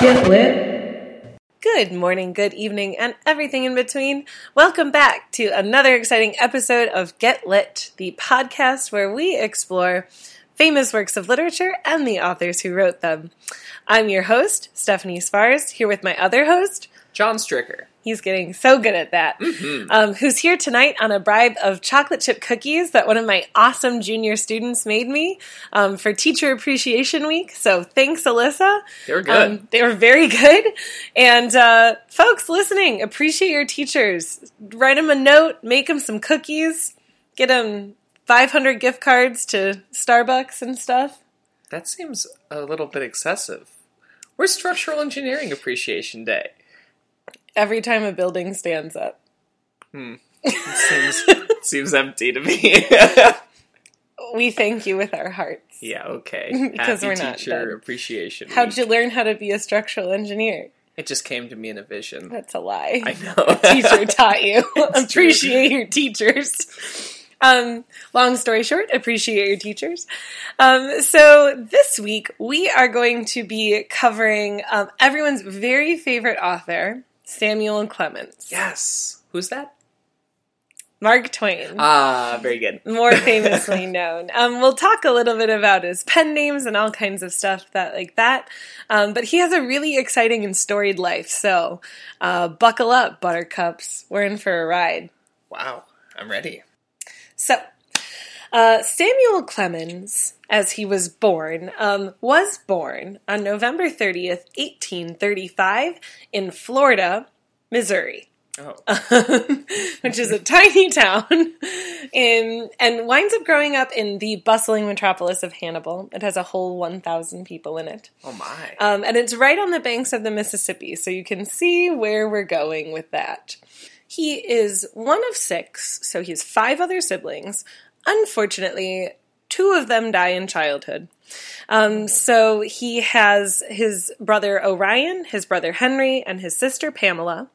Get lit. Good morning, good evening, and everything in between. Welcome back to another exciting episode of Get Lit, the podcast where we explore famous works of literature and the authors who wrote them. I'm your host, Stephanie Spars, here with my other host, John Stricker. He's getting so good at that. Um, who's here tonight on a bribe of chocolate chip cookies that one of my awesome junior students made me um, for Teacher Appreciation Week. So thanks, Alyssa. They were good. Um, they were very good. And uh, folks listening, appreciate your teachers. Write them a note, make them some cookies, get them 500 gift cards to Starbucks and stuff. That seems a little bit excessive. Where's Structural Engineering Appreciation Day? Every time a building stands up. Seems seems empty to me. We thank you with our hearts. yeah, okay. Because Happy we're not Teacher. Appreciation. How'd Week. you learn how to be a structural engineer? It just came to me in a vision. That's a lie. I know. Teacher taught you. Appreciate your teachers. Um, long story short, appreciate your teachers. Um, so this week we are going to be covering um, everyone's very favorite author, Samuel Clemens, yes. Who's that? Mark Twain. Ah, very good. more famously known. Um, we'll talk a little bit about his pen names and all kinds of stuff that like that. Um, but he has a really exciting and storied life. So uh, buckle up, Buttercups. We're in for a ride. Wow, I'm ready. So uh, Samuel Clemens, as he was born, um, was born on November thirtieth, eighteen thirty-five, in Florida, Missouri. Oh, which is a tiny town in and winds up growing up in the bustling metropolis of Hannibal. It has a whole 1,000 people in it. oh my. Um, and it's right on the banks of the Mississippi, so you can see where we're going with that. He is one of six, so he has five other siblings. Unfortunately, two of them die in childhood. Um, so he has his brother Orion, his brother Henry, and his sister Pamela.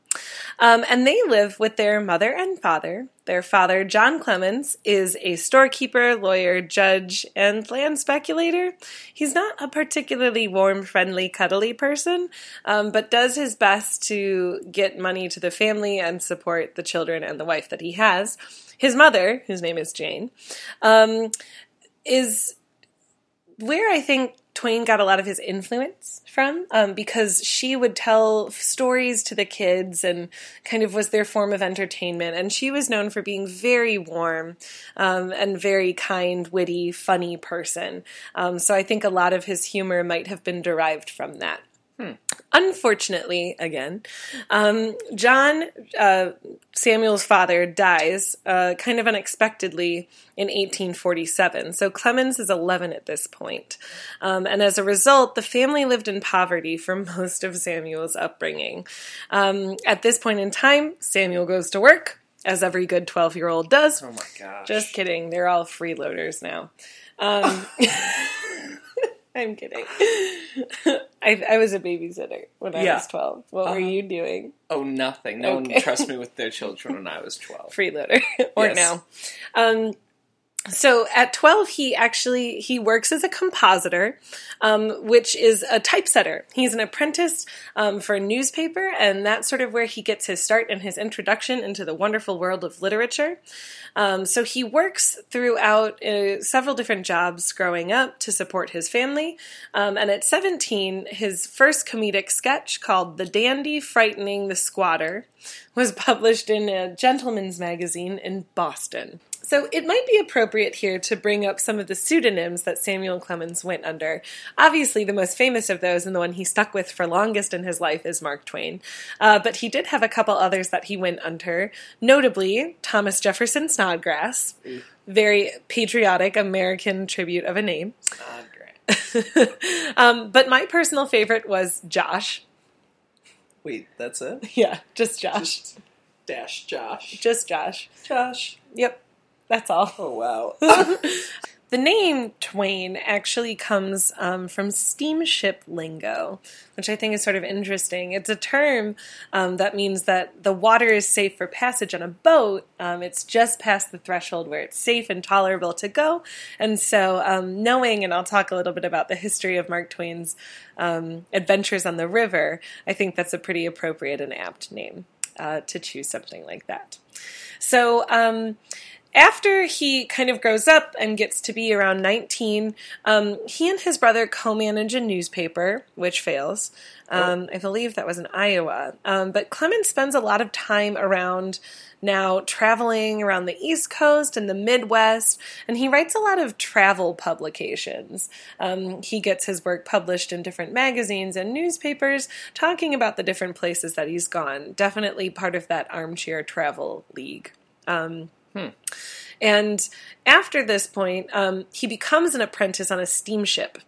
Um, and they live with their mother and father. Their father, John Clemens, is a storekeeper, lawyer, judge, and land speculator. He's not a particularly warm, friendly, cuddly person, um, but does his best to get money to the family and support the children and the wife that he has. His mother, whose name is Jane, um, is where I think Twain got a lot of his influence from um, because she would tell stories to the kids and kind of was their form of entertainment. And she was known for being very warm um, and very kind, witty, funny person. Um, so I think a lot of his humor might have been derived from that. Unfortunately, again, um, John, uh, Samuel's father, dies uh, kind of unexpectedly in 1847. So Clemens is 11 at this point. Um, and as a result, the family lived in poverty for most of Samuel's upbringing. Um, at this point in time, Samuel goes to work, as every good 12 year old does. oh my gosh. Just kidding. They're all freeloaders now. I'm kidding. I, I was a babysitter when I Yeah. was 12. What were Uh-huh. you doing? oh, nothing. No Okay. one trusts me with their children when I was 12. Freeloader. or Yes. now. Um, so at 12 he actually he works as a compositor um, which is a typesetter. He's an apprentice um, for a newspaper and that's sort of where he gets his start and his introduction into the wonderful world of literature. Um, so he works throughout uh, several different jobs growing up to support his family. Um, and at 17 his first comedic sketch called the dandy frightening the squatter was published in a gentleman's magazine in boston so it might be appropriate here to bring up some of the pseudonyms that Samuel Clemens went under. Obviously, the most famous of those and the one he stuck with for longest in his life is Mark Twain. Uh, but he did have a couple others that he went under, notably Thomas Jefferson Snodgrass, very patriotic American tribute of a name. Great. um, but my personal favorite was Josh. Wait, that's it? Yeah, just Josh. Just dash Josh. just Josh. Josh. Yep, that's all. Oh, wow. the name Twain actually comes um, from steamship lingo, which I think is sort of interesting. It's a term um, that means that the water is safe for passage on a boat. Um, it's just past the threshold where it's safe and tolerable to go. And so, um, knowing, and I'll talk a little bit about the history of Mark Twain's um, adventures on the river, I think that's a pretty appropriate and apt name uh, to choose something like that. So, um, after he kind of grows up and gets to be around 19, um, he and his brother co manage a newspaper, which fails. Um, I believe that was in Iowa. Um, but Clemens spends a lot of time around now traveling around the East Coast and the Midwest, and he writes a lot of travel publications. Um, he gets his work published in different magazines and newspapers talking about the different places that he's gone. Definitely part of that armchair travel league. Um, and after this point, um, he becomes an apprentice on a steamship.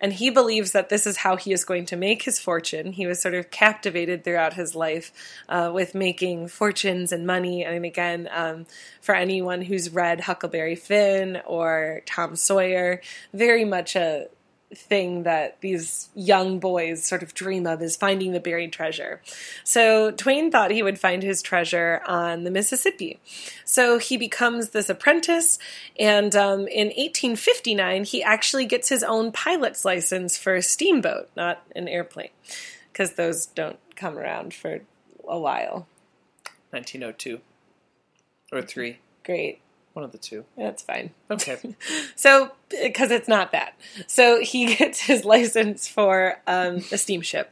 And he believes that this is how he is going to make his fortune. He was sort of captivated throughout his life uh, with making fortunes and money. And again, um, for anyone who's read Huckleberry Finn or Tom Sawyer, very much a thing that these young boys sort of dream of is finding the buried treasure. So Twain thought he would find his treasure on the Mississippi. So he becomes this apprentice, and um, in 1859, he actually gets his own pilot's license for a steamboat, not an airplane, because those don't come around for a while. 1902 or three, Great. One of the two. That's fine. Okay. So, because it's not that. So he gets his license for um, a steamship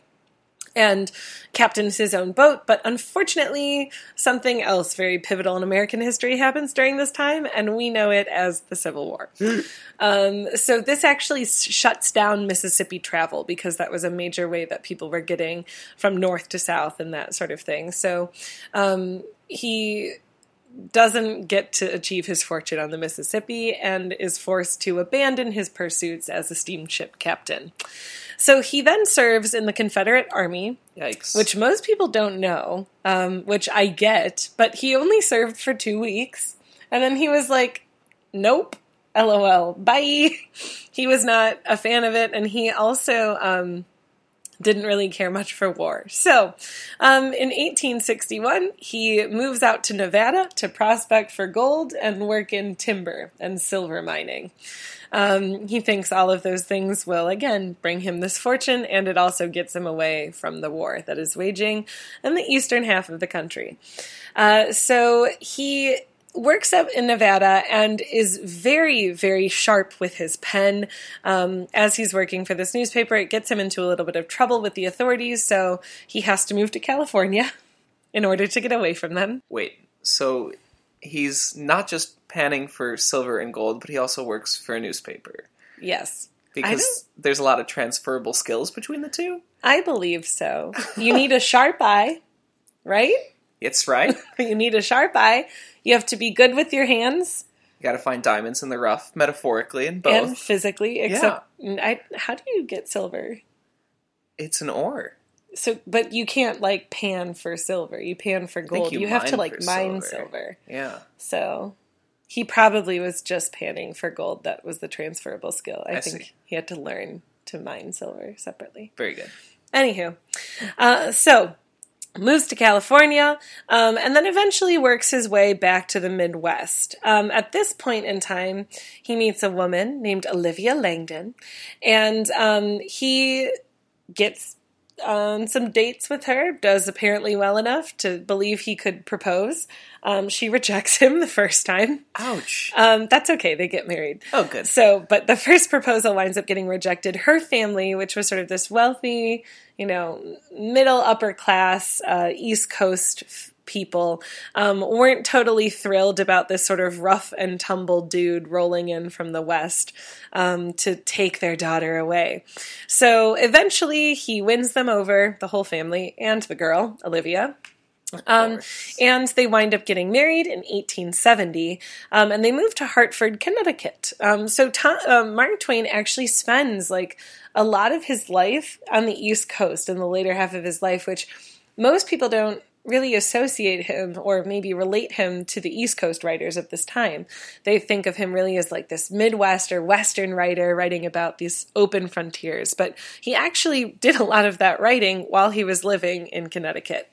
and captains his own boat. But unfortunately, something else very pivotal in American history happens during this time, and we know it as the Civil War. um, so this actually shuts down Mississippi travel because that was a major way that people were getting from north to south and that sort of thing. So um, he doesn't get to achieve his fortune on the Mississippi and is forced to abandon his pursuits as a steamship captain. So he then serves in the Confederate Army, Yikes. which most people don't know, um, which I get, but he only served for two weeks. And then he was like, nope, lol, bye. He was not a fan of it. And he also um, didn't really care much for war. So um, in 1861, he moves out to Nevada to prospect for gold and work in timber and silver mining. Um, he thinks all of those things will again bring him this fortune, and it also gets him away from the war that is waging in the eastern half of the country. Uh, so he works up in Nevada and is very, very sharp with his pen. Um, as he's working for this newspaper, it gets him into a little bit of trouble with the authorities, so he has to move to California in order to get away from them. Wait, so he's not just panning for silver and gold, but he also works for a newspaper. Yes. Because there's a lot of transferable skills between the two. I believe so. You need a sharp eye, right? It's right. you need a sharp eye. You have to be good with your hands You gotta find diamonds in the rough, metaphorically and both. and physically. Except, I, how do you get silver? it's an ore. So, but you can't like pan for silver. You pan for gold. you You, have to like mine silver. silver. Yeah. So, he probably was just panning for gold. That was the transferable skill. I, I think see. he had to learn to mine silver separately. Very good. Anywho, uh, so moves to California, um, and then eventually works his way back to the Midwest. Um, at this point in time, he meets a woman named Olivia Langdon, and um, he gets on some dates with her, does apparently well enough to believe he could propose. Um, she rejects him the first time. Ouch. Um, that's okay, they get married. oh, good. So, but the first proposal winds up getting rejected. Her family, which was sort of this wealthy, you know, middle upper class uh, East Coast people, um, weren't totally thrilled about this sort of rough and tumble dude rolling in from the West um, to take their daughter away. So eventually he wins them over, the whole family, and the girl, Olivia. Um, and they wind up getting married in 1870, um, and they move to Hartford, Connecticut. Um, so Tom, um, Mark Twain actually spends like a lot of his life on the East Coast in the later half of his life, which most people don't really associate him or maybe relate him to the East Coast writers of this time. They think of him really as like this Midwest or Western writer writing about these open frontiers, but he actually did a lot of that writing while he was living in Connecticut.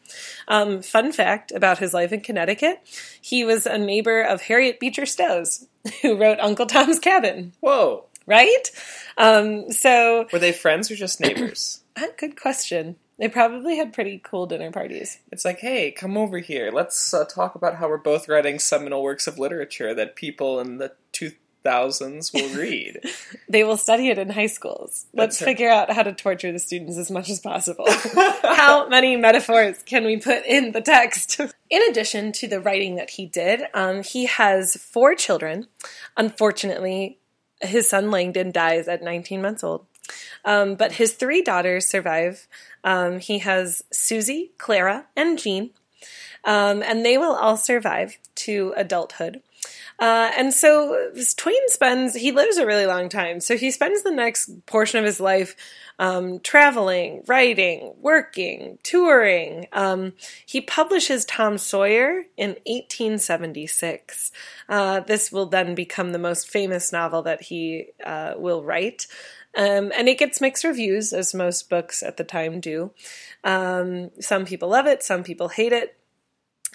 Um, fun fact about his life in Connecticut he was a neighbor of Harriet Beecher Stowe's, who wrote Uncle Tom's Cabin, Whoa. right? Um, so, Were they friends or just neighbors? ah, good question. They probably had pretty cool dinner parties. It's like, hey, come over here. Let's uh, talk about how we're both writing seminal works of literature that people in the 2000s will read. They will study it in high schools. Let's That's figure out how to torture the students as much as possible. how many metaphors can we put in the text? In addition to the writing that he did, um, he has four children. Unfortunately, his son Langdon dies at 19 months old. Um, but his three daughters survive. Um, he has Susie, Clara, and Jean. Um, and they will all survive to adulthood. Uh, and so Twain spends, he lives a really long time. So he spends the next portion of his life um, traveling, writing, working, touring. Um, he publishes Tom Sawyer in 1876. Uh, this will then become the most famous novel that he uh, will write. Um, and it gets mixed reviews, as most books at the time do. Um, some people love it, some people hate it.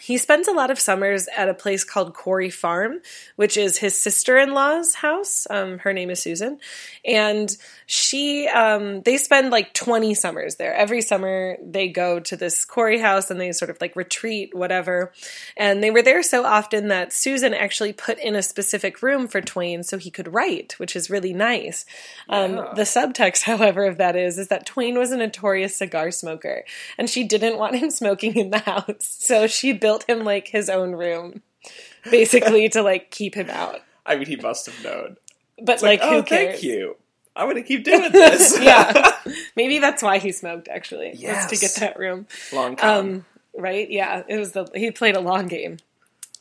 He spends a lot of summers at a place called Quarry Farm, which is his sister in law's house. Um, her name is Susan. And she, um, they spend like 20 summers there. Every summer they go to this quarry house and they sort of like retreat, whatever. And they were there so often that Susan actually put in a specific room for Twain so he could write, which is really nice. Um, Yeah. The subtext, however, of that is, is that Twain was a notorious cigar smoker and she didn't want him smoking in the house. So she built him like his own room, basically to like keep him out. I mean, he must have known. But It's like, like, who oh, cares? thank you. I'm to keep doing this. yeah. Maybe that's why he smoked actually. Was to get that room. Long con. Um, right? Yeah, it was the he played a long game.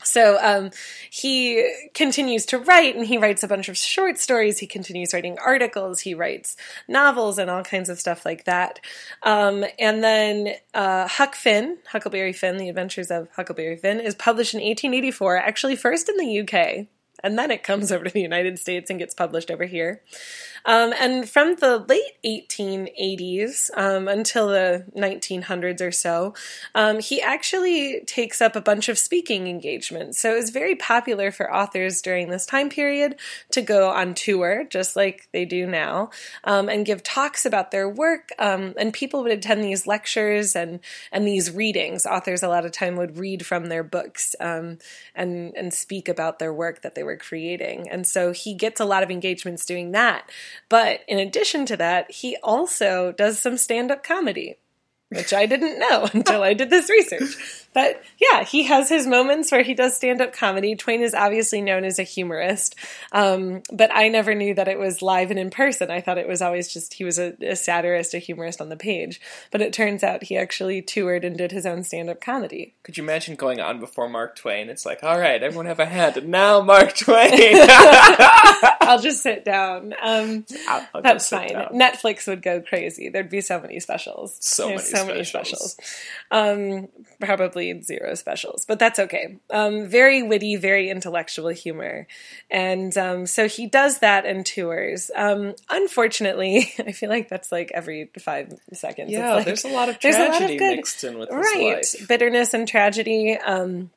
So um, he continues to write, and he writes a bunch of short stories. He continues writing articles. He writes novels and all kinds of stuff like that. Um, and then uh, Huck Finn, Huckleberry Finn: The Adventures of Huckleberry Finn, is published in 1884. Actually, first in the UK, and then it comes over to the United States and gets published over here. Um, and from the late 1880s um, until the 1900s or so, um, he actually takes up a bunch of speaking engagements. So it was very popular for authors during this time period to go on tour, just like they do now, um, and give talks about their work. Um, and people would attend these lectures and and these readings. Authors a lot of time would read from their books um, and and speak about their work that they were creating. And so he gets a lot of engagements doing that. But in addition to that, he also does some stand up comedy, which I didn't know until I did this research. But yeah, he has his moments where he does stand up comedy. Twain is obviously known as a humorist, um, but I never knew that it was live and in person. I thought it was always just he was a, a satirist, a humorist on the page. But it turns out he actually toured and did his own stand up comedy. Could you imagine going on before Mark Twain? It's like, all right, everyone have a hand. And now Mark Twain. I'll just sit down. Um, I'll- I'll That's fine. down. Netflix would go crazy. There'd be so many specials. So There's many so many specials. specials. Um, probably zero specials, but that's okay. Um, very witty, very intellectual humor, and um, so he does that and tours. Um, unfortunately, I feel like that's like every five seconds. Yeah, like- there's a lot of there's a lot of good- mixed in with this right bitterness and tragedy um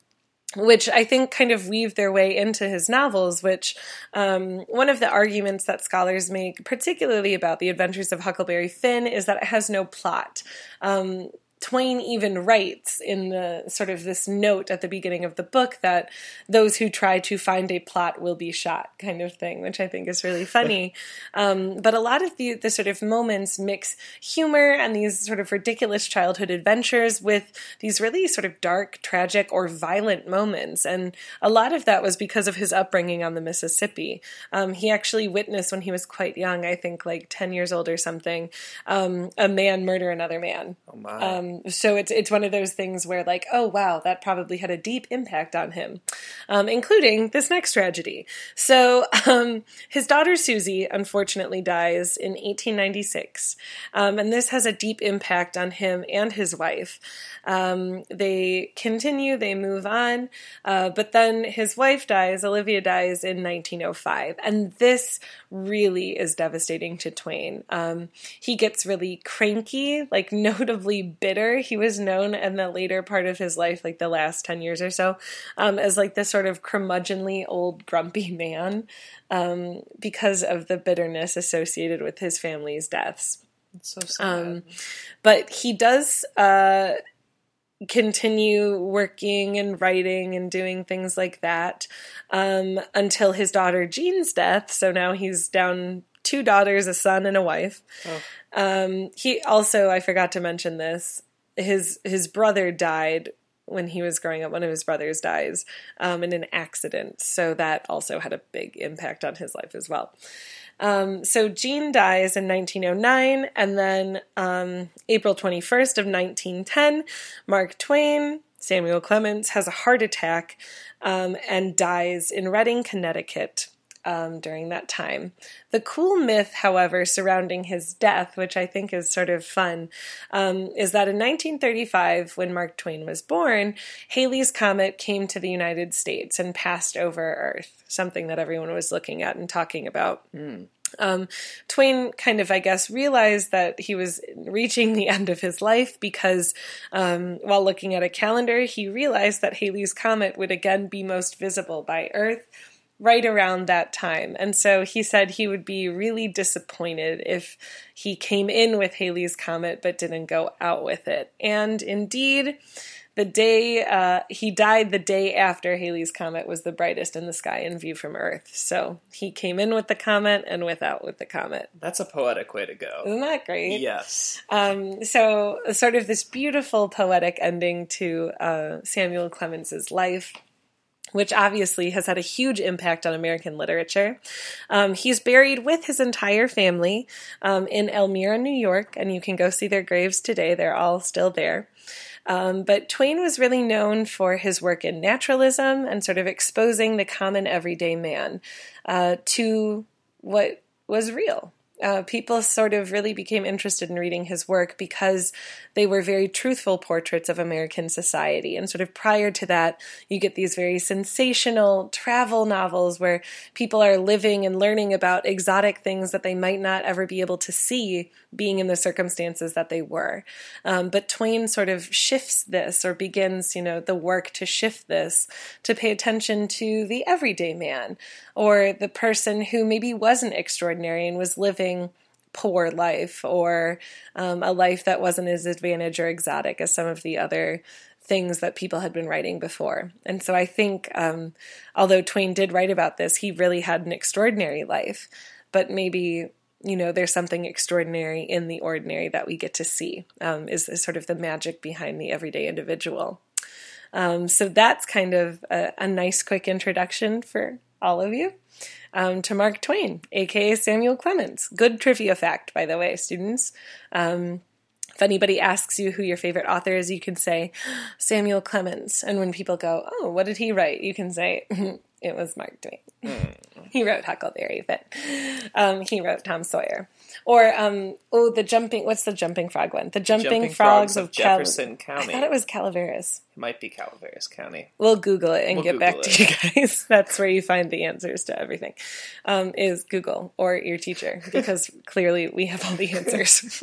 which I think kind of weave their way into his novels, which um, one of the arguments that scholars make, particularly about the adventures of Huckleberry Finn, is that it has no plot. Um, Twain even writes in the sort of this note at the beginning of the book that those who try to find a plot will be shot, kind of thing, which I think is really funny. um, but a lot of the, the sort of moments mix humor and these sort of ridiculous childhood adventures with these really sort of dark, tragic, or violent moments. And a lot of that was because of his upbringing on the Mississippi. Um, he actually witnessed when he was quite young, I think like 10 years old or something, um, a man murder another man Oh my. Um, so it's it's one of those things where like, oh wow, that probably had a deep impact on him, um, including this next tragedy. So um, his daughter Susie unfortunately dies in 1896, um, and this has a deep impact on him and his wife. Um, they continue, they move on, uh, but then his wife dies. Olivia dies in 1905, and this really is devastating to Twain. He gets really cranky, like notably bitter. He was known in the later part of his life, like the last 10 years or so, um, as like this sort of curmudgeonly old grumpy man um, because of the bitterness associated with his family's deaths. It's so sad. Um, but he does uh, continue working and writing and doing things like that um, until his daughter Jean's death. So now he's down two daughters, a son, and a wife. Oh. Um, he also, I forgot to mention this. His his brother died when he was growing up. One of his brothers dies um, in an accident, so that also had a big impact on his life as well. Um, so Jean dies in 1909, and then um, April 21st of 1910, Mark Twain, Samuel Clemens, has a heart attack um, and dies in Redding, Connecticut. Um, during that time. The cool myth, however, surrounding his death, which I think is sort of fun, um, is that in 1935, when Mark Twain was born, Halley's Comet came to the United States and passed over Earth, something that everyone was looking at and talking about. Um, Twain kind of, I guess, realized that he was reaching the end of his life because um, while looking at a calendar, he realized that Halley's Comet would again be most visible by Earth right around that time. And so he said he would be really disappointed if he came in with Halley's Comet but didn't go out with it. And indeed, the day uh, he died the day after Halley's comet was the brightest in the sky in view from Earth. So he came in with the comet and without with the comet. That's a poetic way to go. Isn't that great? Yes. Um, so sort of this beautiful poetic ending to uh, Samuel Clemens's life which obviously has had a huge impact on American literature. Um, he's buried with his entire family um, in Elmira, New York, and you can go see their graves today. They're all still there. Um, but Twain was really known for his work in naturalism and sort of exposing the common everyday man uh, to what was real uh, people sort of really became interested in reading his work because they were very truthful portraits of American society. And sort of prior to that, you get these very sensational travel novels where people are living and learning about exotic things that they might not ever be able to see being in the circumstances that they were. Um, but Twain sort of shifts this or begins, you know, the work to shift this to pay attention to the everyday man or the person who maybe wasn't extraordinary and was living poor life or um, a life that wasn't as advantage or exotic as some of the other things that people had been writing before. And so I think, um, although Twain did write about this, he really had an extraordinary life, but maybe. You know, there's something extraordinary in the ordinary that we get to see, um, is, is sort of the magic behind the everyday individual. Um, so that's kind of a, a nice, quick introduction for all of you um, to Mark Twain, aka Samuel Clemens. Good trivia fact, by the way, students. Um, if anybody asks you who your favorite author is, you can say Samuel Clemens. And when people go, "Oh, what did he write?" you can say it was Mark Twain. Mm. he wrote Huckleberry Finn. Um, he wrote Tom Sawyer. Or um, oh, the jumping. What's the jumping frog one? The jumping, Jumping frogs, Frogs of of Jefferson County. I thought it was Calaveras. It might be Calaveras County. We'll Google it and We'll get back Google to you guys. That's where you find the answers to everything. Um, is Google or your teacher because clearly we have all the answers.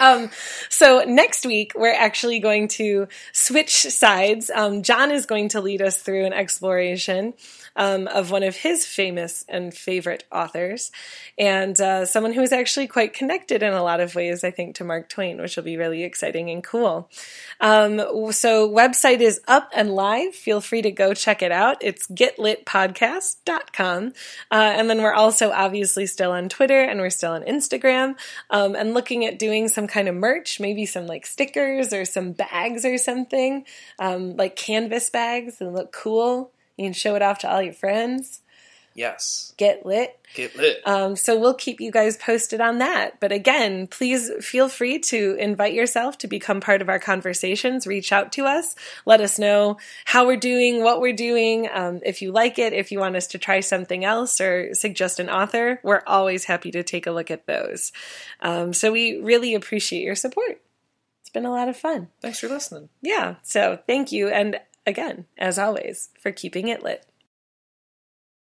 Um, so next week we're actually going to switch sides. Um, John is going to lead us through an exploration um, of one of his famous and favorite authors, and uh, someone who is actually quite connected in a lot of ways, I think, to Mark Twain, which will be really exciting and cool. Um, so website is up and live. Feel free to go check it out. It's getlitpodcast.com. Uh, and then we're also obviously still on Twitter and we're still on Instagram um, and looking at doing some kind of merch, maybe some like stickers or some bags or something, um, like canvas bags that look cool. You can show it off to all your friends. Yes. Get lit. Get lit. Um, so we'll keep you guys posted on that. But again, please feel free to invite yourself to become part of our conversations. Reach out to us. Let us know how we're doing, what we're doing. Um, if you like it, if you want us to try something else or suggest an author, we're always happy to take a look at those. Um, so we really appreciate your support. It's been a lot of fun. Thanks for listening. Yeah. So thank you. And again, as always, for keeping it lit.